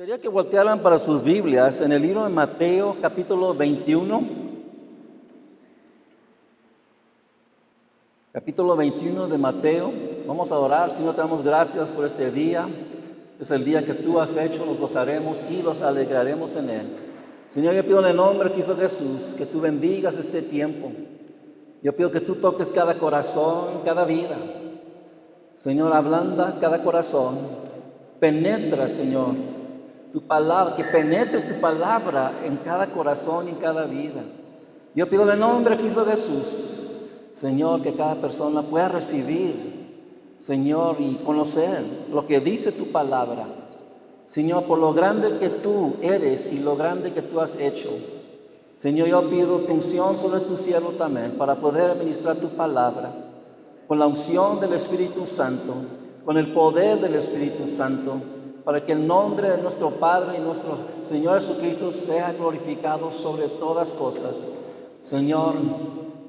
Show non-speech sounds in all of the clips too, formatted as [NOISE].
Sería que voltearan para sus Biblias en el libro de Mateo capítulo 21. Capítulo 21 de Mateo. Vamos a orar, Señor, te damos gracias por este día. Es el día que tú has hecho, nos gozaremos y los alegraremos en él. Señor, yo pido en el nombre que hizo Jesús que tú bendigas este tiempo. Yo pido que tú toques cada corazón, cada vida. Señor, ablanda cada corazón. Penetra, Señor, tu palabra, que penetre tu palabra en cada corazón y en cada vida. Yo pido en el nombre de Cristo Jesús, Señor, que cada persona pueda recibir, Señor, y conocer lo que dice tu palabra. Señor, por lo grande que tú eres y lo grande que tú has hecho. Señor, yo pido tu unción sobre tu siervo también para poder administrar tu palabra con la unción del Espíritu Santo, con el poder del Espíritu Santo para que el nombre de nuestro Padre y nuestro Señor Jesucristo sea glorificado sobre todas cosas. Señor,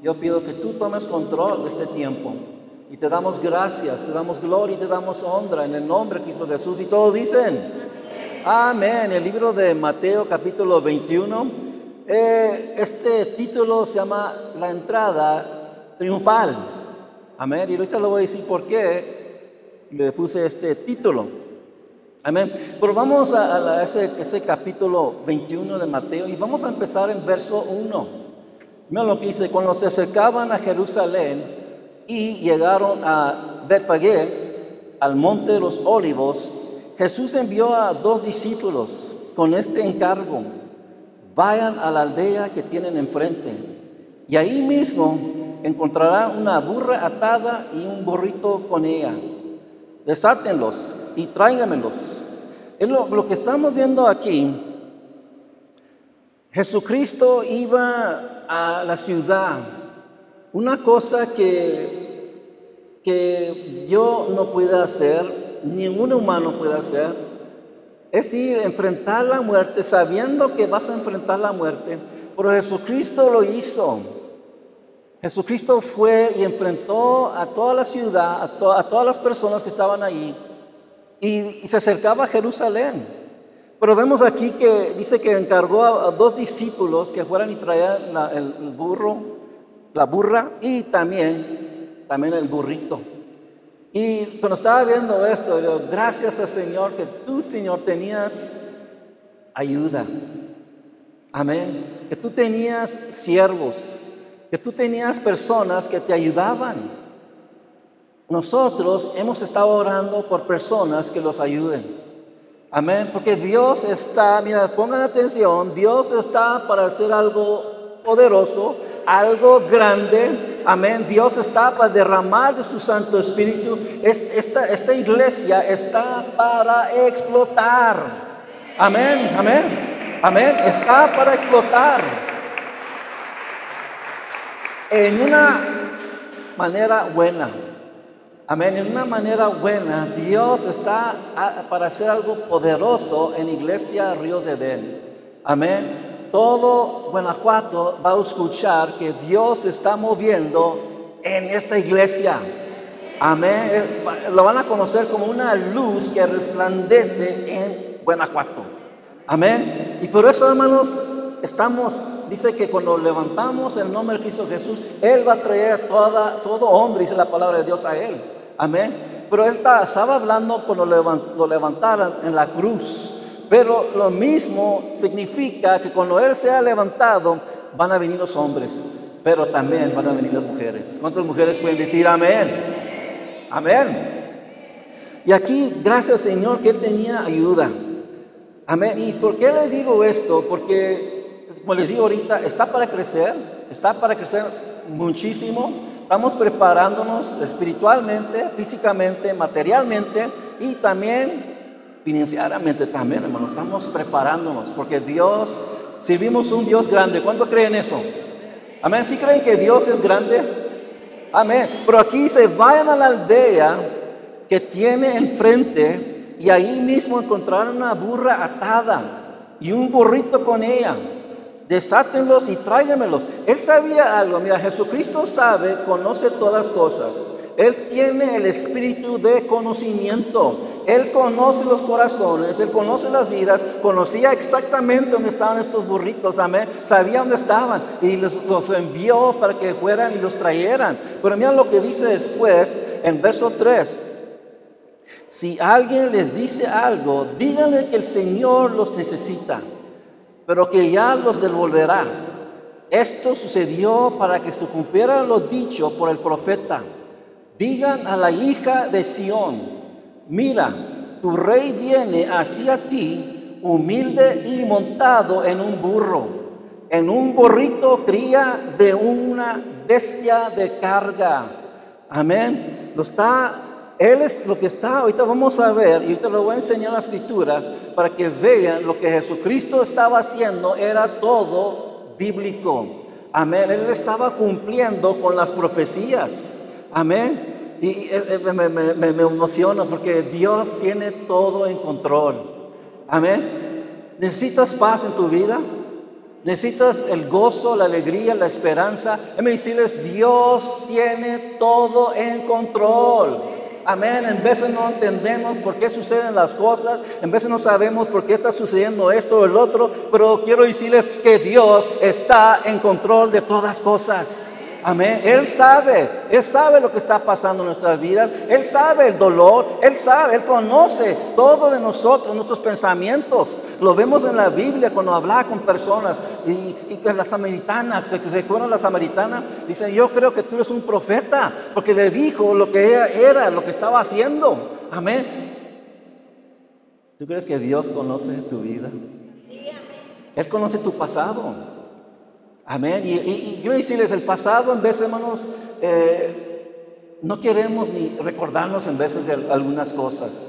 yo pido que tú tomes control de este tiempo y te damos gracias, te damos gloria y te damos honra en el nombre de Cristo Jesús. Y todos dicen, amén. El libro de Mateo capítulo 21, eh, este título se llama La entrada triunfal. Amén. Y ahorita lo voy a decir por qué le puse este título. Amén. Pero vamos a, ese, ese, capítulo 21 de Mateo y vamos a empezar en verso 1. Mira lo que dice, cuando se acercaban a Jerusalén y llegaron a Betfagé, al monte de los olivos, Jesús envió a dos discípulos con este encargo, vayan a la aldea que tienen enfrente y ahí mismo encontrarán una burra atada y un burrito con ella desátenlos y tráigamelos. Es lo, que estamos viendo aquí. Jesucristo iba a la ciudad. Una cosa que, que yo no puedo hacer, ningún humano puede hacer, es ir a enfrentar la muerte sabiendo que vas a enfrentar la muerte. Pero Jesucristo lo hizo. Jesucristo fue y enfrentó a toda la ciudad, a, todas las personas que estaban ahí, y, se acercaba a Jerusalén. Pero vemos aquí que dice que encargó a, dos discípulos que fueran y traían el, burro, la burra y también, también el burrito. Y cuando estaba viendo esto, gracias al Señor que tú, Señor, tenías ayuda. Amén. Que tú tenías siervos que tú tenías personas que te ayudaban. Nosotros hemos estado orando por personas que los ayuden. Amén. Porque Dios está, mira, pongan atención, Dios está para hacer algo poderoso, algo grande. Amén. Dios está para derramar de su Santo Espíritu. Esta, esta iglesia está para explotar. Amén. Amén. Amén. Está para explotar en una manera buena. Amén. En una manera buena, Dios está para hacer algo poderoso en Iglesia Ríos de Edén. Amén. Todo Guanajuato va a escuchar que Dios está moviendo en esta iglesia. Amén. Eh, lo van a conocer como una luz que resplandece en Guanajuato. Amén. Y por eso, hermanos, estamos, dice que cuando levantamos el nombre de Cristo Jesús, Él va a traer toda, todo hombre, dice la palabra de Dios a Él. Amén. Pero Él estaba hablando cuando lo levantaran en la cruz. Pero lo mismo significa que cuando Él sea levantado, van a venir los hombres, pero también van a venir las mujeres. ¿Cuántas mujeres pueden decir amén? Amén. Y aquí, gracias Señor, que Él tenía ayuda. Amén. ¿Y por qué le digo esto? Porque como les digo ahorita, está para crecer, está para crecer muchísimo. Estamos preparándonos espiritualmente, físicamente, materialmente y también financieramente también, hermano. Estamos preparándonos porque Dios, servimos un Dios grande. ¿Cuánto creen eso? Amén. ¿Sí creen que Dios es grande? Amén. Pero aquí se vayan a la aldea que tiene enfrente y ahí mismo encontraron una burra atada y un burrito con ella desátenlos y tráiganmelos. Él sabía algo, mira, Jesucristo sabe, conoce todas cosas. Él tiene el espíritu de conocimiento. Él conoce los corazones, Él conoce las vidas, conocía exactamente dónde estaban estos burritos, amén. Sabía dónde estaban y los, los envió para que fueran y los trajeran. Pero mira lo que dice después en verso 3. Si alguien les dice algo, díganle que el Señor los necesita, pero que ya los devolverá. Esto sucedió para que se cumpliera lo dicho por el profeta. Digan a la hija de Sión, mira, tu rey viene hacia ti, humilde y montado en un burro, en un burrito cría de una bestia de carga. Amén. Lo está él es lo que está, ahorita vamos a ver, y ahorita lo voy a enseñar las escrituras para que vean lo que Jesucristo estaba haciendo, era todo bíblico. Amén. Él estaba cumpliendo con las profecías. Amén. Y, me, me, me, emociona porque Dios tiene todo en control. Amén. ¿Necesitas paz en tu vida? ¿Necesitas el gozo, la alegría, la esperanza? Déjame decirles, Dios tiene todo en control. Amén. En veces no entendemos por qué suceden las cosas. En veces no sabemos por qué está sucediendo esto o el otro. Pero quiero decirles que Dios está en control de todas cosas. Amén. Él sabe, Él sabe lo que está pasando en nuestras vidas. Él sabe el dolor, Él sabe, Él conoce todo de nosotros, nuestros pensamientos. Lo vemos en la Biblia cuando habla con personas y, y la samaritana, que se acuerdan la samaritana, dice, yo creo que tú eres un profeta, porque le dijo lo que ella era, lo que estaba haciendo. Amén. ¿Tú crees que Dios conoce tu vida? Él conoce tu pasado. Amén. Y, quiero decirles, el pasado en veces, hermanos, eh, no queremos ni recordarnos en veces de algunas cosas.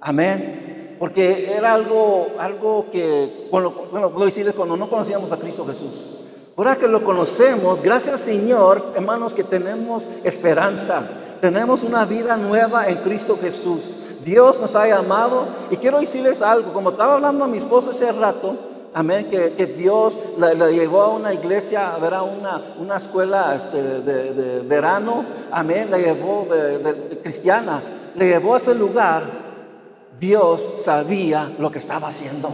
Amén. Porque era algo, algo que, bueno, puedo decirles cuando no conocíamos a Cristo Jesús. Ahora que lo conocemos, gracias Señor, hermanos, que tenemos esperanza. Tenemos una vida nueva en Cristo Jesús. Dios nos ha llamado. Y quiero decirles algo, como estaba hablando a mi esposa hace rato, Amén, que, Dios la, llevó a una iglesia, a una, una escuela este, de, verano, amén, la llevó de, cristiana, le llevó a ese lugar. Dios sabía lo que estaba haciendo.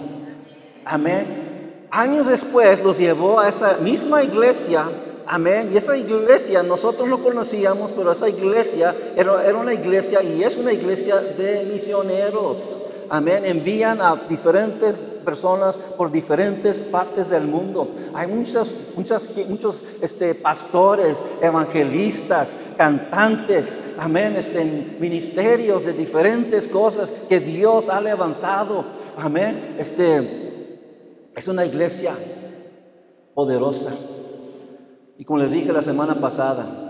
Amén. Años después los llevó a esa misma iglesia Amén. Y esa iglesia nosotros no conocíamos, pero esa iglesia era, era, una iglesia y es una iglesia de misioneros. Amén. Envían a diferentes personas por diferentes partes del mundo. Hay muchos, muchas, muchos este, pastores, evangelistas, cantantes, amén, este, ministerios de diferentes cosas que Dios ha levantado. Amén. Este, es una iglesia poderosa. Y como les dije la semana pasada,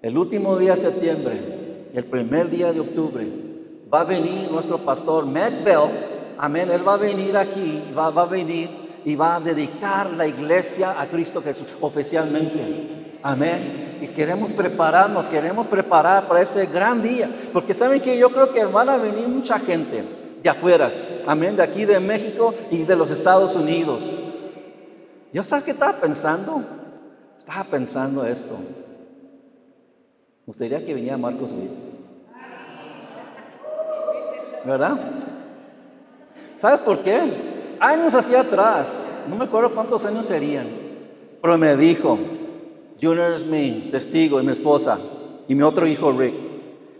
el último día de septiembre, el primer día de octubre, va a venir nuestro pastor Matt Bell Amén. Él va a venir aquí, va, va a venir y va a dedicar la iglesia a Cristo Jesús oficialmente. Amén. Y queremos prepararnos, queremos preparar para ese gran día. Porque saben que yo creo que van a venir mucha gente de afuera. Amén. De aquí de México y de los Estados Unidos. ¿Yo sabes qué estaba pensando? Estaba pensando esto. Me gustaría que viniera Marcos Witt. ¿Verdad? ¿Sabes por qué? Años hacia atrás, no me acuerdo cuántos años serían, pero me dijo, Junior es mi testigo y mi esposa y mi otro hijo Rick.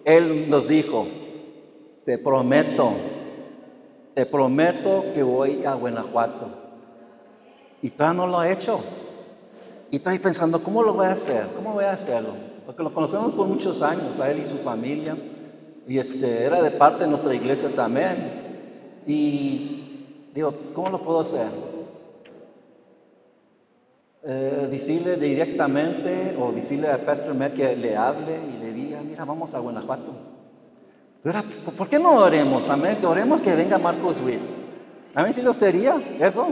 Él nos dijo, te prometo, te prometo que voy a Guanajuato. Y todavía no lo ha hecho. Y estoy pensando, ¿cómo lo voy a hacer? ¿Cómo voy a hacerlo? Porque lo conocemos por muchos años, a él y su familia. Y este, era de parte de nuestra iglesia también. Y digo, ¿cómo lo puedo hacer? Eh, decirle directamente o decirle a Pastor Matt que le hable y le diga, mira, vamos a Guanajuato. ¿Por qué no oremos? Amén. Que oremos que venga Marcos Witt. A mí sí le gustaría eso.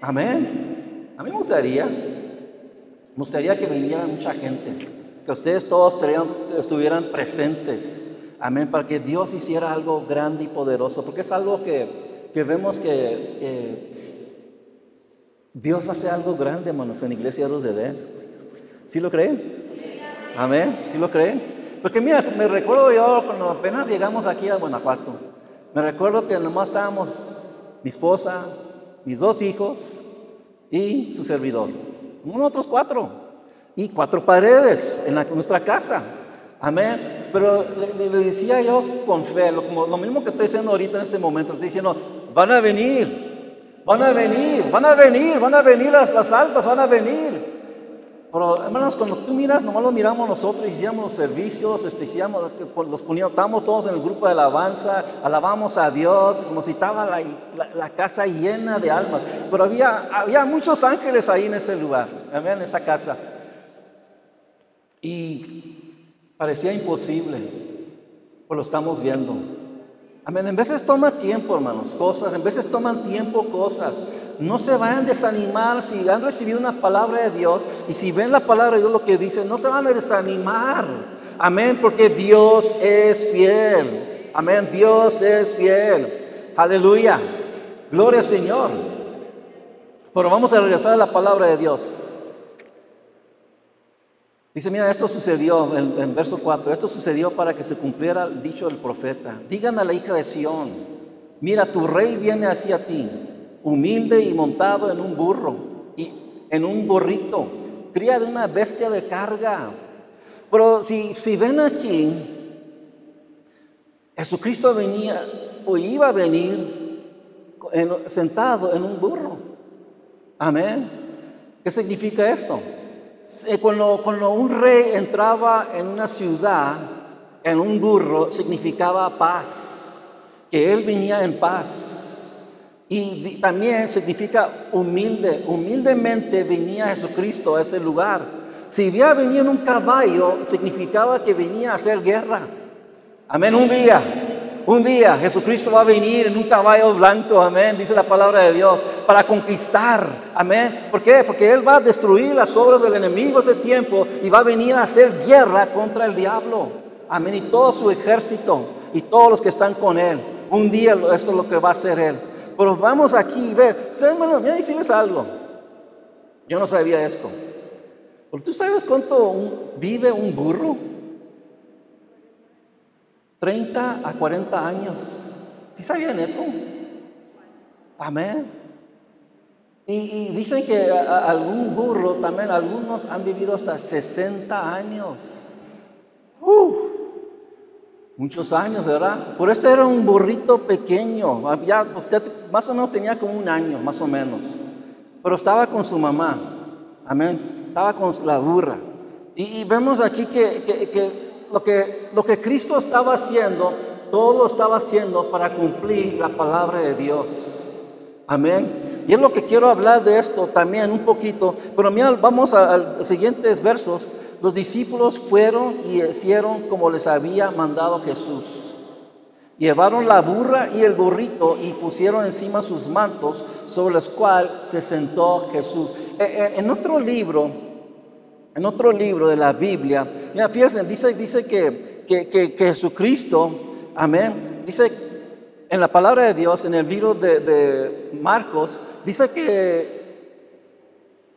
Amén. A mí me gustaría. Me gustaría que viniera mucha gente. Que ustedes todos estuvieran presentes Amén, para que Dios hiciera algo grande y poderoso, porque es algo que, vemos que, Dios va a hacer algo grande, hermanos, en la iglesia de Edén. ¿Sí lo creen? Amén, ¿sí lo creen? Porque mira, me recuerdo yo cuando apenas llegamos aquí a Guanajuato, me recuerdo que nomás estábamos mi esposa, mis dos hijos y su servidor. Nosotros cuatro. Y cuatro paredes en nuestra casa. Amén. Pero le, decía yo con fe, lo, como, lo mismo que estoy diciendo ahorita en este momento, estoy diciendo, van a venir, van a venir, van a venir, van a venir las, almas, van a venir. Pero hermanos, cuando tú miras, nomás lo miramos nosotros, hacíamos los servicios, este, hacíamos, los poníamos, estábamos todos en el grupo de alabanza, alabamos a Dios, como si estaba la, la, casa llena de almas. Pero había, había muchos ángeles ahí en ese lugar, en esa casa. Y parecía imposible, pues lo estamos viendo. Amén. En veces toma tiempo, hermanos, cosas. En veces toman tiempo cosas. No se vayan a desanimar si han recibido una palabra de Dios y si ven la palabra de Dios lo que dice, no se van a desanimar. Amén, porque Dios es fiel. Amén, Dios es fiel. Aleluya. Gloria al Señor. Pero vamos a regresar a la palabra de Dios. Dice, mira, esto sucedió en, verso 4, esto sucedió para que se cumpliera el dicho del profeta. Digan a la hija de Sión, mira, tu rey viene hacia ti, humilde y montado en un burro, y en un burrito, cría de una bestia de carga. Pero si, si ven aquí, Jesucristo venía o iba a venir sentado en un burro. Amén. ¿Qué significa esto? Cuando, cuando un rey entraba en una ciudad, en un burro, significaba paz, que él venía en paz. Y también significa humilde, humildemente venía Jesucristo a ese lugar. Si había venido en un caballo, significaba que venía a hacer guerra. Amén, un día. Un día Jesucristo va a venir en un caballo blanco, amén, dice la palabra de Dios, para conquistar, amén. ¿Por qué? Porque Él va a destruir las obras del enemigo ese tiempo y va a venir a hacer guerra contra el diablo, amén, y todo su ejército y todos los que están con Él. Un día esto es lo que va a hacer Él. Pero vamos aquí y ver, usted hermano, mira, decirles algo. Yo no sabía esto. ¿Pero tú sabes cuánto vive un burro? 30 a 40 años. ¿Sí sabían eso? Amén. Y, dicen que algún burro también, algunos han vivido hasta 60 años. muchos años, ¿verdad? Por este era un burrito pequeño. Ya, usted más o menos tenía como un año, más o menos. Pero estaba con su mamá. Amén. Estaba con la burra. Y, vemos aquí que, que lo que, lo que Cristo estaba haciendo, todo lo estaba haciendo para cumplir la palabra de Dios. Amén. Y es lo que quiero hablar de esto también un poquito. Pero mira, vamos a, los siguientes versos. Los discípulos fueron y hicieron como les había mandado Jesús. Llevaron la burra y el burrito y pusieron encima sus mantos sobre los cuales se sentó Jesús. En otro libro, en otro libro de la Biblia, mira, fíjense, dice, dice que, que, Jesucristo, amén, dice en la palabra de Dios, en el libro de, de, Marcos, dice que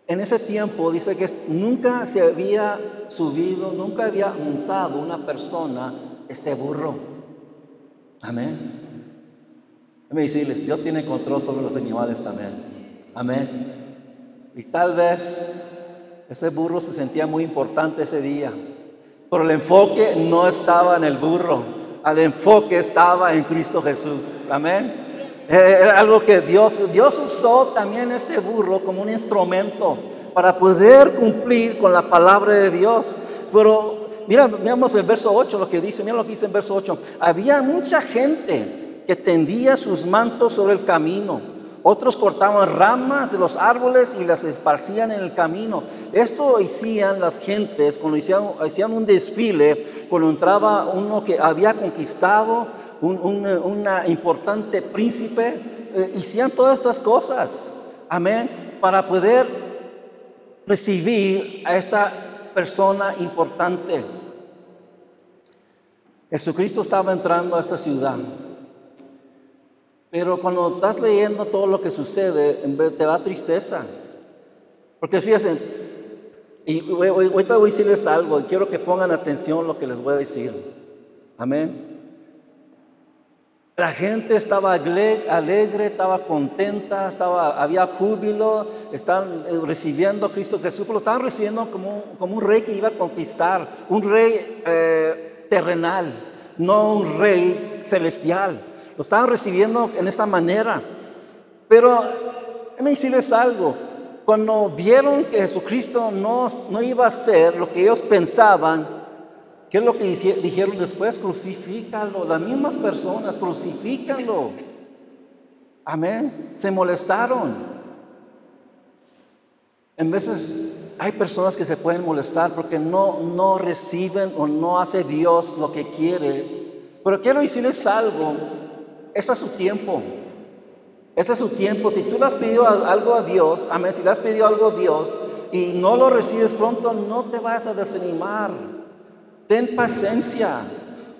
en ese tiempo, dice que nunca se había subido, nunca había montado una persona este burro. Amén. Déjame decirles, Dios tiene control sobre los animales también. Amén. Y tal vez ese burro se sentía muy importante ese día. Pero el enfoque no estaba en el burro, el enfoque estaba en Cristo Jesús. Amén. Eh, era algo que Dios, Dios usó también este burro como un instrumento para poder cumplir con la palabra de Dios. Pero mira, miramos el verso 8, lo que dice, mira lo que dice en verso 8. Había mucha gente que tendía sus mantos sobre el camino otros cortaban ramas de los árboles y las esparcían en el camino. Esto hacían las gentes cuando hacían, un desfile, cuando entraba uno que había conquistado, un importante príncipe, eh, hacían todas estas cosas. Amén. Para poder recibir a esta persona importante. Jesucristo estaba entrando a esta ciudad. Pero cuando estás leyendo todo lo que sucede, te da tristeza. Porque fíjense, Y ahorita voy a decirles algo y quiero que pongan atención lo que les voy a decir. Amén. La gente estaba alegre, estaba contenta, estaba, había júbilo, estaban eh, recibiendo a Cristo Jesús, lo estaban recibiendo como, como un rey que iba a conquistar, un rey eh, terrenal, no un rey celestial. Lo estaban recibiendo en esa manera. Pero me decirles algo, cuando vieron que Jesucristo no, no iba a ser lo que ellos pensaban, ¿Qué es lo que dijeron después? Crucifícalo. Las mismas personas, crucifícalo. Amén. Se molestaron. En veces hay personas que se pueden molestar porque no, no reciben o no hace Dios lo que quiere. Pero quiero decirles algo. Ese es su tiempo. Ese es su tiempo. Si tú le has pedido algo a Dios, amén, si le has pedido algo a Dios y no lo recibes pronto, no te vas a desanimar. Ten paciencia,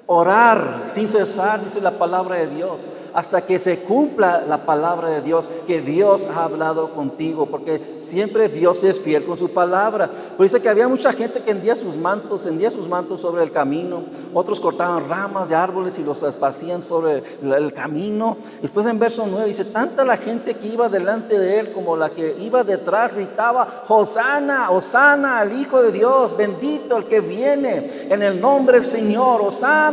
orar sin cesar, dice la palabra de Dios hasta que se cumpla la palabra de Dios, que Dios ha hablado contigo, porque siempre Dios es fiel con su palabra. Pero dice que había mucha gente que hendía sus mantos, hendía sus mantos sobre el camino, otros cortaban ramas de árboles y los esparcían sobre el camino. Después en verso 9 dice, tanta la gente que iba delante de él como la que iba detrás gritaba, Hosana, Hosana al Hijo de Dios, bendito el que viene en el nombre del Señor,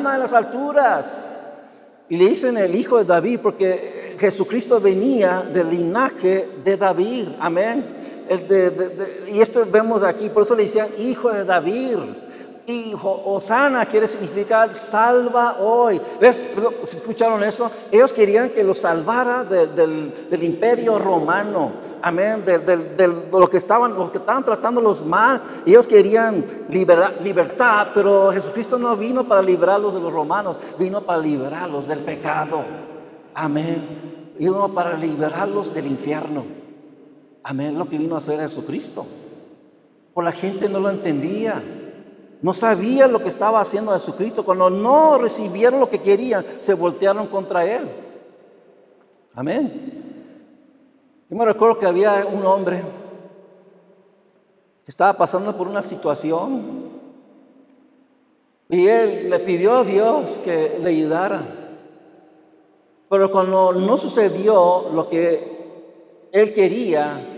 Hosana en las alturas. Y le dicen el hijo de David porque Jesucristo venía del linaje de David. Amén. y esto vemos aquí, por eso le decían hijo de David. Y Osana quiere significar salva hoy. ¿Ves? ¿Escucharon eso? Ellos querían que lo salvara del, imperio romano. Amén. De, lo que estaban, los que estaban tratando los mal. Ellos querían libertad, pero Jesucristo no vino para liberarlos de los romanos, vino para liberarlos del pecado. Amén. Vino para liberarlos del infierno. Amén. Lo que vino a hacer Jesucristo. Por la gente no lo entendía. No sabían lo que estaba haciendo Jesucristo. Cuando no recibieron lo que querían, se voltearon contra Él. Amén. Yo me recuerdo que había un hombre que estaba pasando por una situación y él le pidió a Dios que le ayudara. Pero cuando no sucedió lo que él quería,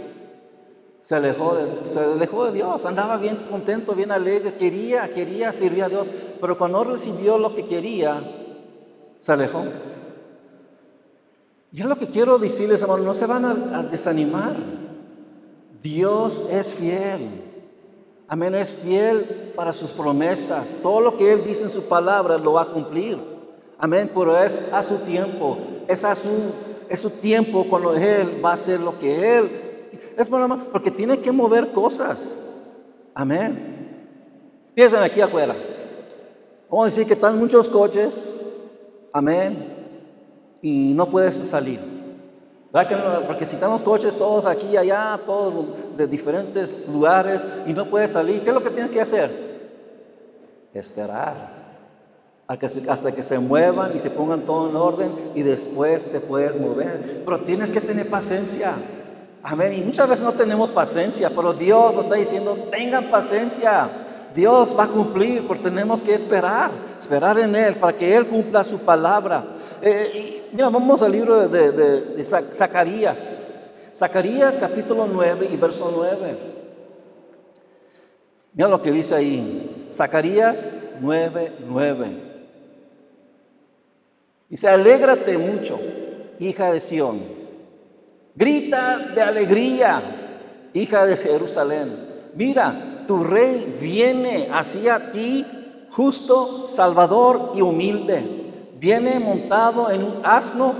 se alejó, de, se alejó de Dios, andaba bien contento, bien alegre, quería, quería servir a Dios, pero cuando recibió lo que quería, se alejó. Yo lo que quiero decirles, hermano, no se van a, desanimar. Dios es fiel. Amén, es fiel para sus promesas. Todo lo que Él dice en su palabra lo va a cumplir. Amén, pero es a su tiempo. Es a su, es su tiempo cuando Él va a hacer lo que Él es porque tiene que mover cosas. Amén. Piensen aquí afuera. Vamos a decir que están muchos coches. Amén. Y no puedes salir. Porque si están los coches todos aquí y allá, todos de diferentes lugares, y no puedes salir, ¿qué es lo que tienes que hacer? Esperar. Hasta que se muevan y se pongan todo en orden y después te puedes mover. Pero tienes que tener paciencia. Amén. Y muchas veces no tenemos paciencia, pero Dios nos está diciendo, tengan paciencia. Dios va a cumplir, porque tenemos que esperar, esperar en Él para que Él cumpla su palabra. Eh, y mira, vamos al libro de, Zacarías. Zacarías capítulo 9 y verso 9. Mira lo que dice ahí. Zacarías 9, 9. Dice, alégrate mucho, hija de Sión Grita de alegría, hija de Jerusalén. Mira, tu rey viene hacia ti, justo, salvador y humilde. Viene montado en un asno,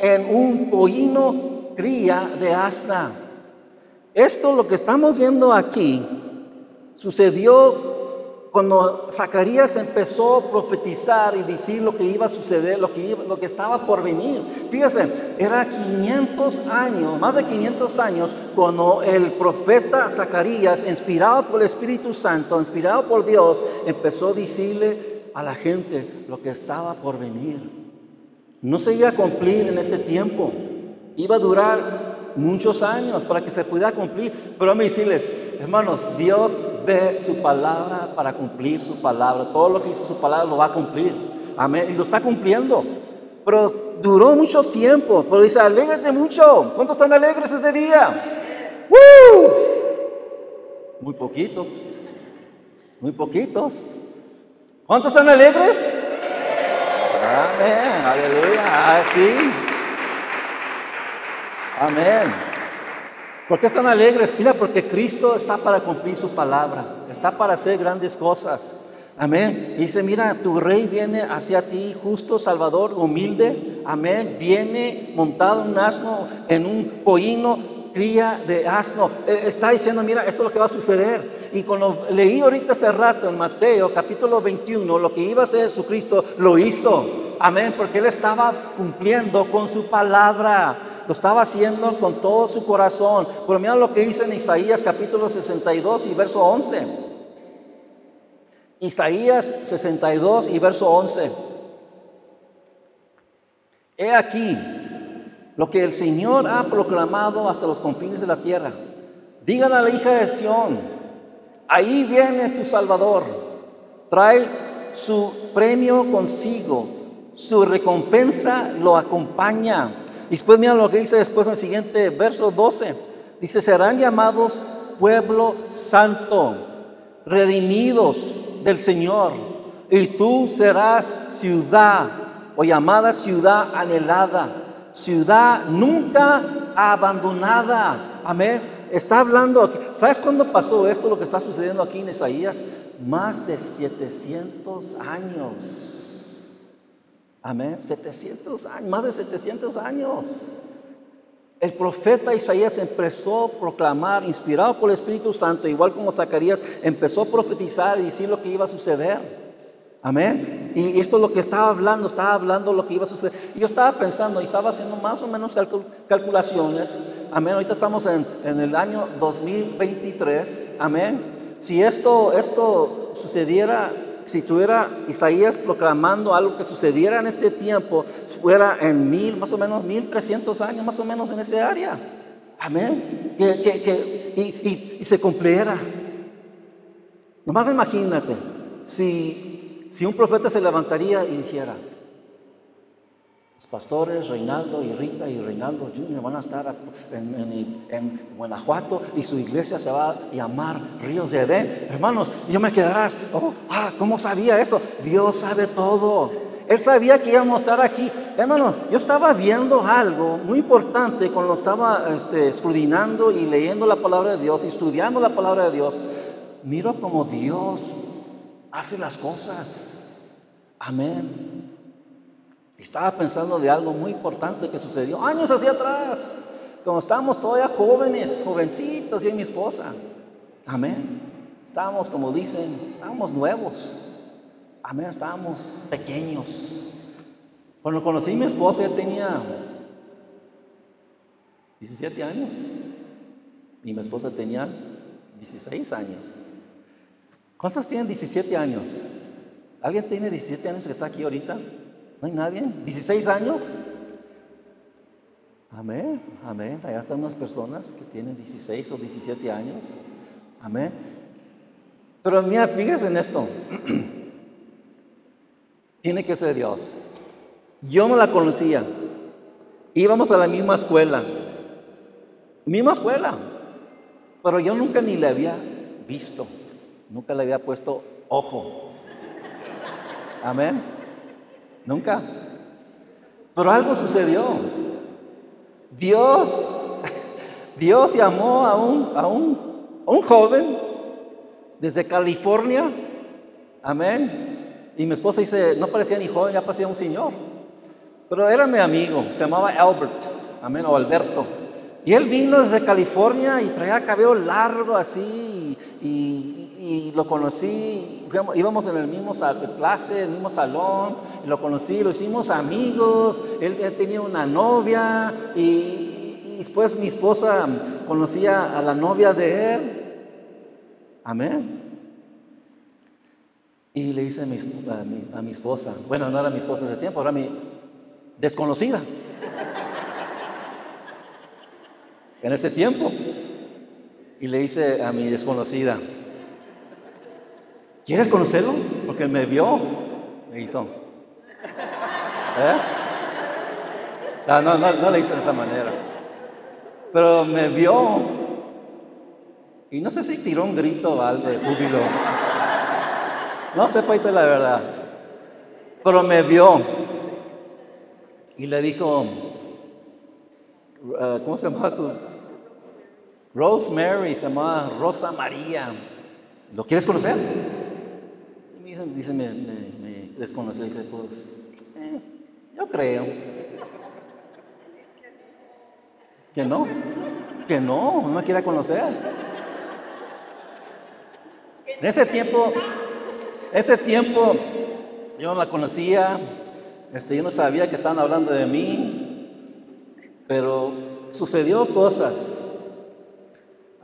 en un pollino cría de asna. Esto lo que estamos viendo aquí sucedió cuando Zacarías empezó a profetizar y decir lo que iba a suceder, lo que, estaba por venir. Fíjense, era 500 años, más de 500 años, cuando el profeta Zacarías, inspirado por el Espíritu Santo, inspirado por Dios, empezó a decirle a la gente lo que estaba por venir. No se iba a cumplir en ese tiempo, iba a durar muchos años para que se pudiera cumplir. Pero me decirles, hermanos, Dios ve su palabra para cumplir su palabra. Todo lo que dice su palabra lo va a cumplir. Amén. Y lo está cumpliendo. Pero duró mucho tiempo. Pero dice, alégrate mucho. ¿Cuántos están alegres este día? ¡Woo! Muy poquitos. Muy poquitos. ¿Cuántos están alegres? Amén. Aleluya. Así. Ah, Amén. ¿Por qué están alegres? Mira, porque Cristo está para cumplir su palabra. Está para hacer grandes cosas. Amén. Y dice, mira, tu rey viene hacia ti, justo, salvador, humilde. Amén. Viene montado en un asno, en un pollino, cría de asno. Eh, está diciendo, mira, esto es lo que va a suceder. Y cuando leí ahorita hace rato en Mateo capítulo 21, lo que iba a hacer Jesucristo, lo hizo. Amén. Porque él estaba cumpliendo con su palabra. Lo estaba haciendo con todo su corazón. Pero mira lo que dice en Isaías capítulo 62 y verso 11. Isaías 62 y verso 11. He aquí lo que el Señor ha proclamado hasta los confines de la tierra. Digan a la hija de Sión, ahí viene tu Salvador. Trae su premio consigo, su recompensa lo acompaña. Y después mira lo que dice después en el siguiente verso 12. Dice, serán llamados pueblo santo, redimidos del Señor. Y tú serás ciudad o llamada ciudad anhelada, ciudad nunca abandonada. Amén. Está hablando, ¿sabes cuándo pasó esto, lo que está sucediendo aquí en Isaías? Más de 700 años. Amén. 700 años, más de 700 años. El profeta Isaías empezó a proclamar, inspirado por el Espíritu Santo, igual como Zacarías, empezó a profetizar y decir lo que iba a suceder. Amén. Y esto es lo que estaba hablando, estaba hablando lo que iba a suceder. Yo estaba pensando y estaba haciendo más o menos calculaciones. Amén. Ahorita estamos en, en, el año 2023. Amén. Si esto, esto sucediera si tuviera Isaías proclamando algo que sucediera en este tiempo, fuera en mil, más o menos mil trescientos años, más o menos en ese área. Amén. Que, que, que y, y, se cumpliera. Nomás imagínate, si, si un profeta se levantaría y dijera, los pastores Reinaldo y Rita y Reinaldo Jr. van a estar en, Guanajuato y su iglesia se va a llamar Ríos de Edén. Hermanos, yo me quedarás, oh, ah, ¿cómo sabía eso? Dios sabe todo. Él sabía que íbamos a estar aquí. Hermano, yo estaba viendo algo muy importante cuando estaba este, y leyendo la palabra de Dios, estudiando la palabra de Dios. Miro cómo Dios hace las cosas. Amén. Estaba pensando de algo muy importante que sucedió años hacia atrás, cuando estábamos todavía jóvenes, jovencitos, yo y mi esposa. Amén. Estábamos, como dicen, estábamos nuevos. Amén, estábamos pequeños. Cuando conocí a mi esposa, ella tenía 17 años y mi esposa tenía 16 años. ¿Cuántos tienen 17 años? ¿Alguien tiene 17 años que está aquí ahorita? ¿No hay nadie? ¿16 años? Amén, amén. Allá están unas personas que tienen 16 o 17 años. Amén. Pero mira, fíjese en esto. [CLEARS THROAT] Tiene que ser Dios. Yo no la conocía. Íbamos a la misma escuela. Misma escuela. Pero yo nunca ni le había visto. Nunca le había puesto ojo. Amén. Nunca. Pero algo sucedió. Dios, Dios llamó a un, a un, un joven desde California. Amén. Y mi esposa dice, no parecía ni joven, ya parecía un señor. Pero era mi amigo, se llamaba Albert. Amén, o Alberto. Y él vino desde California y traía cabello largo así y, lo conocí, íbamos en el mismo clase, el mismo salón, lo conocí, lo hicimos amigos, él, tenía una novia y, después mi esposa conocía a la novia de él. Amén. Y le hice a mi, a mi esposa, bueno, no era mi esposa ese tiempo, era mi desconocida. En ese tiempo. Y le dice a mi desconocida, ¿quieres conocerlo? Porque me vio, me hizo. ¿Eh? No, no, no, no le hice de esa manera. Pero me vio y no sé si tiró un grito algo de júbilo. No sé, Paito, la verdad. Pero me vio y le dijo, uh, ¿cómo se llama tú? Rosemary, se llama Rosa María. ¿Lo quieres conocer? Me dice, me, me, desconoce, dice, pues, eh, yo creo. Que no, que no, no me quiere conocer. En ese tiempo, ese tiempo yo no la conocía, este, yo no sabía que estaban hablando de mí, pero sucedió cosas.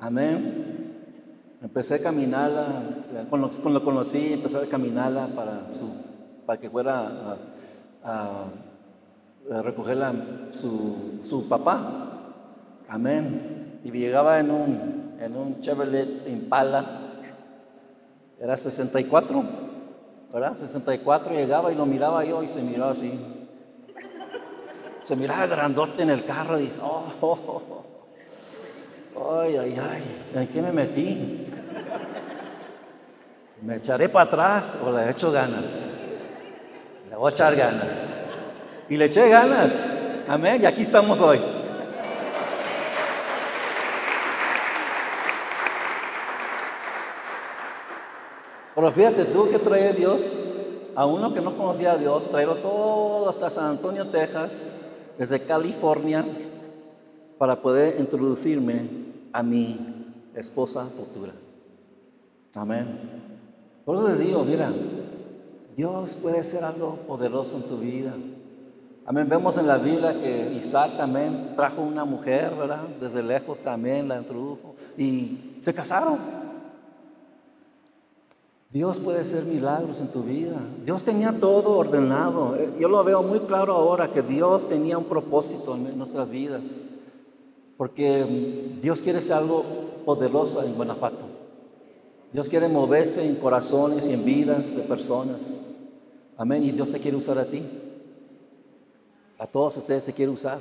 Amén. Empecé a caminarla, cuando, lo conocí, empecé a caminarla para, que fuera a, recoger su, su, papá. Amén. Y llegaba en un, en un Chevrolet Impala, era 64, ¿verdad? 64 llegaba y lo miraba yo y se miraba así. Se miraba grandote en el carro y dije, oh, oh, oh, oh, ay, ay, ay, ¿en qué me metí? ¿Me echaré para atrás o le echo ganas? Le voy a echar ganas. Y le eché ganas. Amén. Y aquí estamos hoy. Pero fíjate tú que trae Dios a uno que no conocía a Dios, traerlo todo hasta San Antonio, Texas, desde California, para poder introducirme a mi esposa futura. Amén. Por eso les digo, mira, Dios puede ser algo poderoso en tu vida. Amén. Vemos en la Biblia que Isaac también trajo una mujer, ¿verdad? Desde lejos también la introdujo y se casaron. Dios puede hacer milagros en tu vida. Dios tenía todo ordenado. Eh, yo lo veo muy claro ahora que Dios tenía un propósito en nuestras vidas. Porque mm, Dios quiere hacer algo poderoso en Guanajuato. Dios quiere moverse en corazones y en vidas de personas. Amén. Y Dios te quiere usar a ti. A todos ustedes te quiere usar.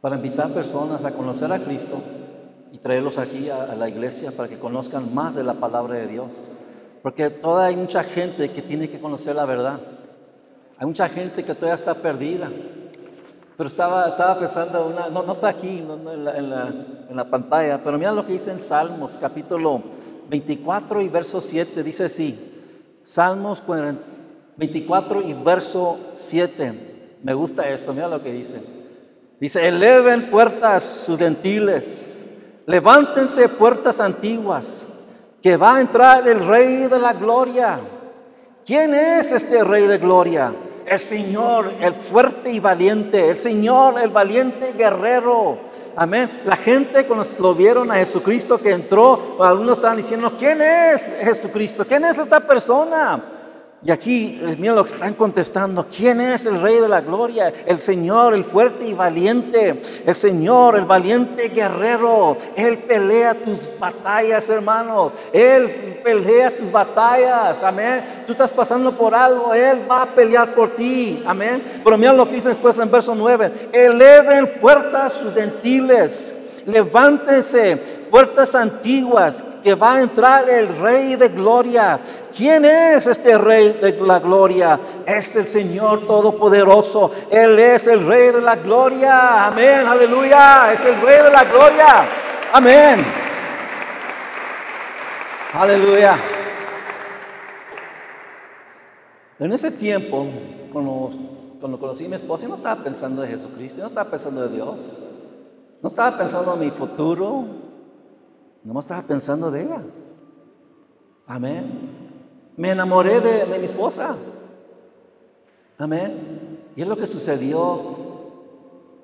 Para invitar personas a conocer a Cristo y traerlos aquí a la iglesia para que conozcan más de la palabra de Dios. Porque toda hay mucha gente que tiene que conocer la verdad. Hay mucha gente que todavía está perdida. Pero estaba, estaba pensando, una, no, no está aquí en, la, en, la, pantalla, pero mira lo que dice en Salmos, capítulo 24 y verso 7. Dice así, Salmos 24 y verso 7. Me gusta esto, mira lo que dice. Dice, eleven puertas sus dentiles, levántense puertas antiguas que va a entrar el Rey de la Gloria. ¿Quién es este Rey de Gloria? El Señor, el fuerte y valiente, el Señor, el valiente guerrero. Amén. La gente cuando lo vieron a Jesucristo que entró, algunos estaban diciendo, ¿quién es Jesucristo? ¿Quién es esta persona? Y aquí, mira lo que están contestando. ¿Quién es el Rey de la Gloria? El Señor, el fuerte y valiente. El Señor, el valiente guerrero. Él pelea tus batallas, hermanos. Él pelea tus batallas. Amén. Tú estás pasando por algo. Él va a pelear por ti. Amén. Pero mira lo que dice después en verso 9. Eleven puertas sus dentiles levántense, puertas antiguas, que va a entrar el Rey de Gloria. ¿Quién es este Rey de la Gloria? Es el Señor Todopoderoso. Él es el Rey de la Gloria. Amén, aleluya. Es el Rey de la Gloria. Amén. Aleluya. En ese tiempo, cuando, conocí a mi esposa, no estaba pensando de Jesucristo, no estaba pensando de Dios. No estaba pensando en mi futuro, no estaba pensando de ella. Amén. Me enamoré de, mi esposa. Amén. Y es lo que sucedió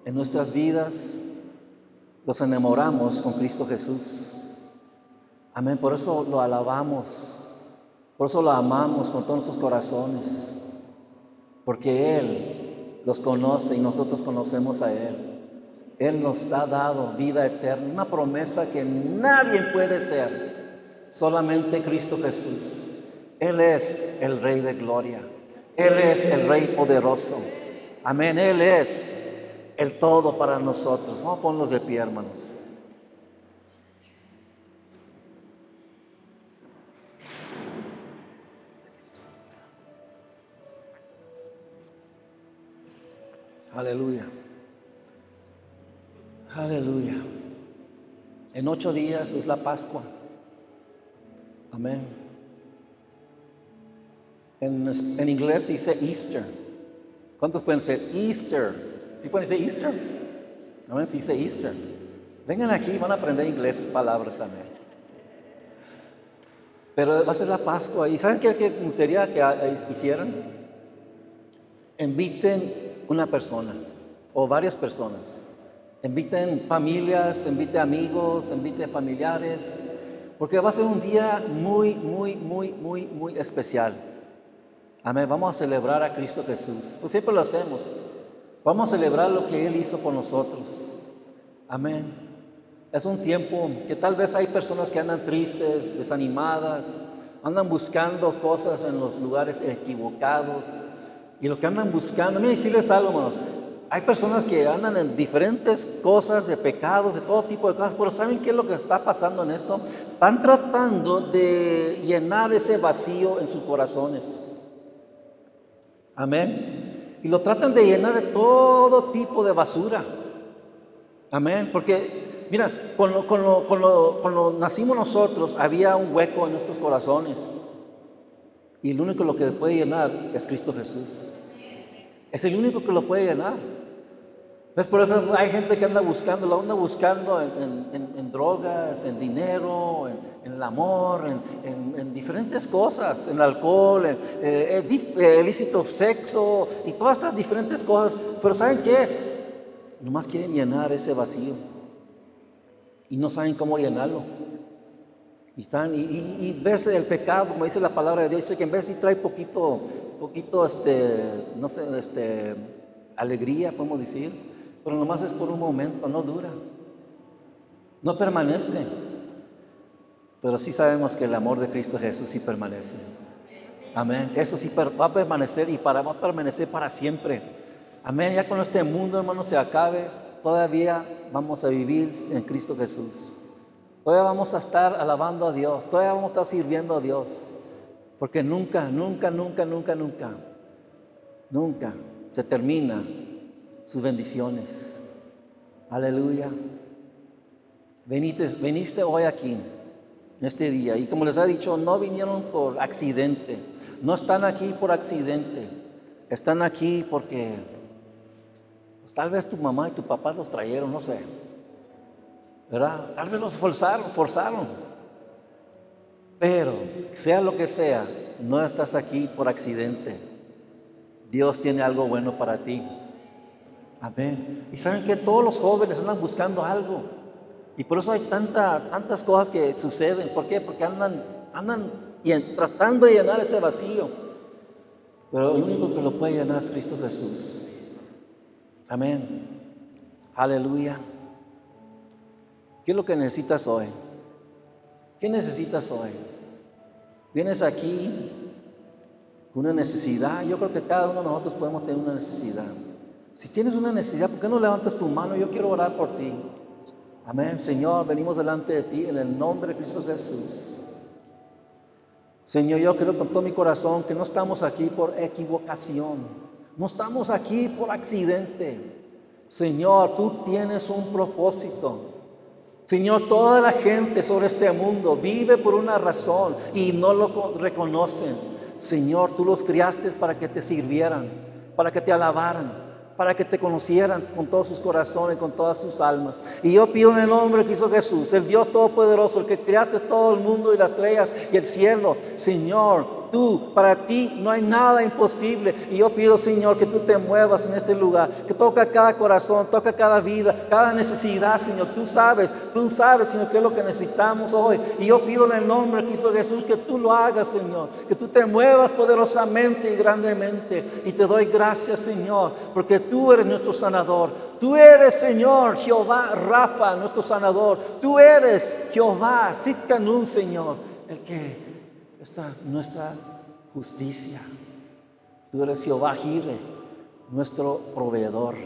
en nuestras vidas. Los enamoramos con Cristo Jesús. Amén. Por eso lo alabamos. Por eso lo amamos con todos nuestros corazones. Porque Él los conoce y nosotros conocemos a Él. Él nos ha dado vida eterna, una promesa que nadie puede ser, solamente Cristo Jesús. Él es el Rey de Gloria, Él es el Rey poderoso. Amén, Él es el todo para nosotros. Vamos a ponernos de pie, hermanos. Aleluya. Aleluya. En ocho días es la Pascua. Amén. En, inglés dice Easter. ¿Cuántos pueden ser Easter? ¿Sí pueden decir Easter? Amén, se dice Easter. Vengan aquí, van a aprender inglés, palabras, amén. Pero va a ser la Pascua. ¿Y saben qué, qué me gustaría que hicieran? Inviten una persona o varias personas Inviten familias, invite amigos, invite familiares, porque va a ser un día muy, muy, muy, muy, muy especial. Amén. Vamos a celebrar a Cristo Jesús. Pues siempre lo hacemos. Vamos a celebrar lo que Él hizo por nosotros. Amén. Es un tiempo que tal vez hay personas que andan tristes, desanimadas, andan buscando cosas en los lugares equivocados. Y lo que andan buscando, miren, decirles algo, hermanos. Hay personas que andan en diferentes cosas de pecados, de todo tipo de cosas, pero ¿saben qué es lo que está pasando en esto? Están tratando de llenar ese vacío en sus corazones. Amén. Y lo tratan de llenar de todo tipo de basura. Amén. Porque, mira, cuando, nacimos nosotros había un hueco en nuestros corazones. Y el único que lo que puede llenar es Cristo Jesús. Es el único que lo puede llenar. Es por eso hay gente que anda buscando, lo anda buscando en, drogas, en dinero, en, el amor, en, diferentes cosas, en alcohol, en eh, eh, ilícito sexo y todas estas diferentes cosas. Pero ¿saben qué? Nomás quieren llenar ese vacío y no saben cómo llenarlo. Y, están, y, ves el pecado, como dice la palabra de Dios, dice que en vez de trae poquito, poquito, este, no sé, este, alegría, podemos decir, pero nomás es por un momento, no dura, no permanece. Pero sí sabemos que el amor de Cristo Jesús sí permanece. Amén. Eso sí va a permanecer y para, va a permanecer para siempre. Amén. Ya cuando este mundo, hermano, se acabe, todavía vamos a vivir en Cristo Jesús. Todavía vamos a estar alabando a Dios. Todavía vamos a estar sirviendo a Dios. Porque nunca, nunca, nunca, nunca, nunca, nunca se termina sus bendiciones. Aleluya. Veniste, veniste hoy aquí, en este día, y como les ha dicho, no vinieron por accidente, no están aquí por accidente, están aquí porque pues, tal vez tu mamá y tu papá los trajeron, no sé, ¿verdad? Tal vez los forzaron, forzaron. Pero, sea lo que sea, no estás aquí por accidente. Dios tiene algo bueno para ti. Amén. Y saben que todos los jóvenes andan buscando algo. Y por eso hay tanta, tantas cosas que suceden. ¿Por qué? Porque andan, andan tratando de llenar ese vacío. Pero el único que lo puede llenar es Cristo Jesús. Amén. Aleluya. ¿Qué es lo que necesitas hoy? ¿Qué necesitas hoy? Vienes aquí con una necesidad. Yo creo que cada uno de nosotros podemos tener una necesidad. Si tienes una necesidad, ¿por qué no levantas tu mano? Yo quiero orar por ti. Amén. Señor, venimos delante de ti en el nombre de Cristo Jesús. Señor, yo creo con todo mi corazón que no estamos aquí por equivocación. No estamos aquí por accidente. Señor, tú tienes un propósito. Señor, toda la gente sobre este mundo vive por una razón y no lo reconocen. Señor, tú los criaste para que te sirvieran, para que te alabaran para que te conocieran con todos sus corazones, con todas sus almas. Y yo pido en el nombre que hizo Jesús, el Dios Todopoderoso, el que creaste todo el mundo y las estrellas y el cielo. Señor, Tú, para ti no hay nada imposible. Y yo pido, Señor, que tú te muevas en este lugar, que toca cada corazón, toca cada vida, cada necesidad, Señor. Tú sabes, tú sabes, Señor, qué es lo que necesitamos hoy. Y yo pido en el nombre que hizo Jesús que tú lo hagas, Señor. Que tú te muevas poderosamente y grandemente. Y te doy gracias, Señor, porque tú eres nuestro sanador. Tú eres, Señor, Jehová Rafa, nuestro sanador. Tú eres Jehová Sitkanun, Señor, el que nuestra justicia. Tú eres Jehová Jireh, nuestro proveedor.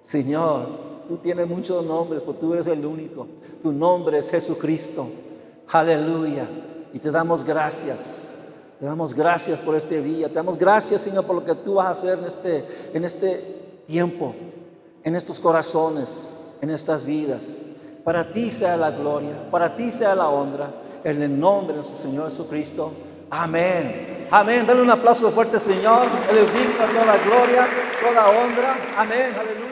Señor, tú tienes muchos nombres, pero tú eres el único. Tu nombre es Jesucristo. Aleluya. Y te damos gracias. Te damos gracias por este día. Te damos gracias, Señor, por lo que tú vas a hacer en este, en este tiempo, en estos corazones, en estas vidas. Para ti sea la gloria, para ti sea la honra, en el nombre de nuestro Señor Jesucristo. Amén. Amén. Dale un aplauso fuerte, Señor. Él es digno toda gloria, toda honra. Amén. Aleluya.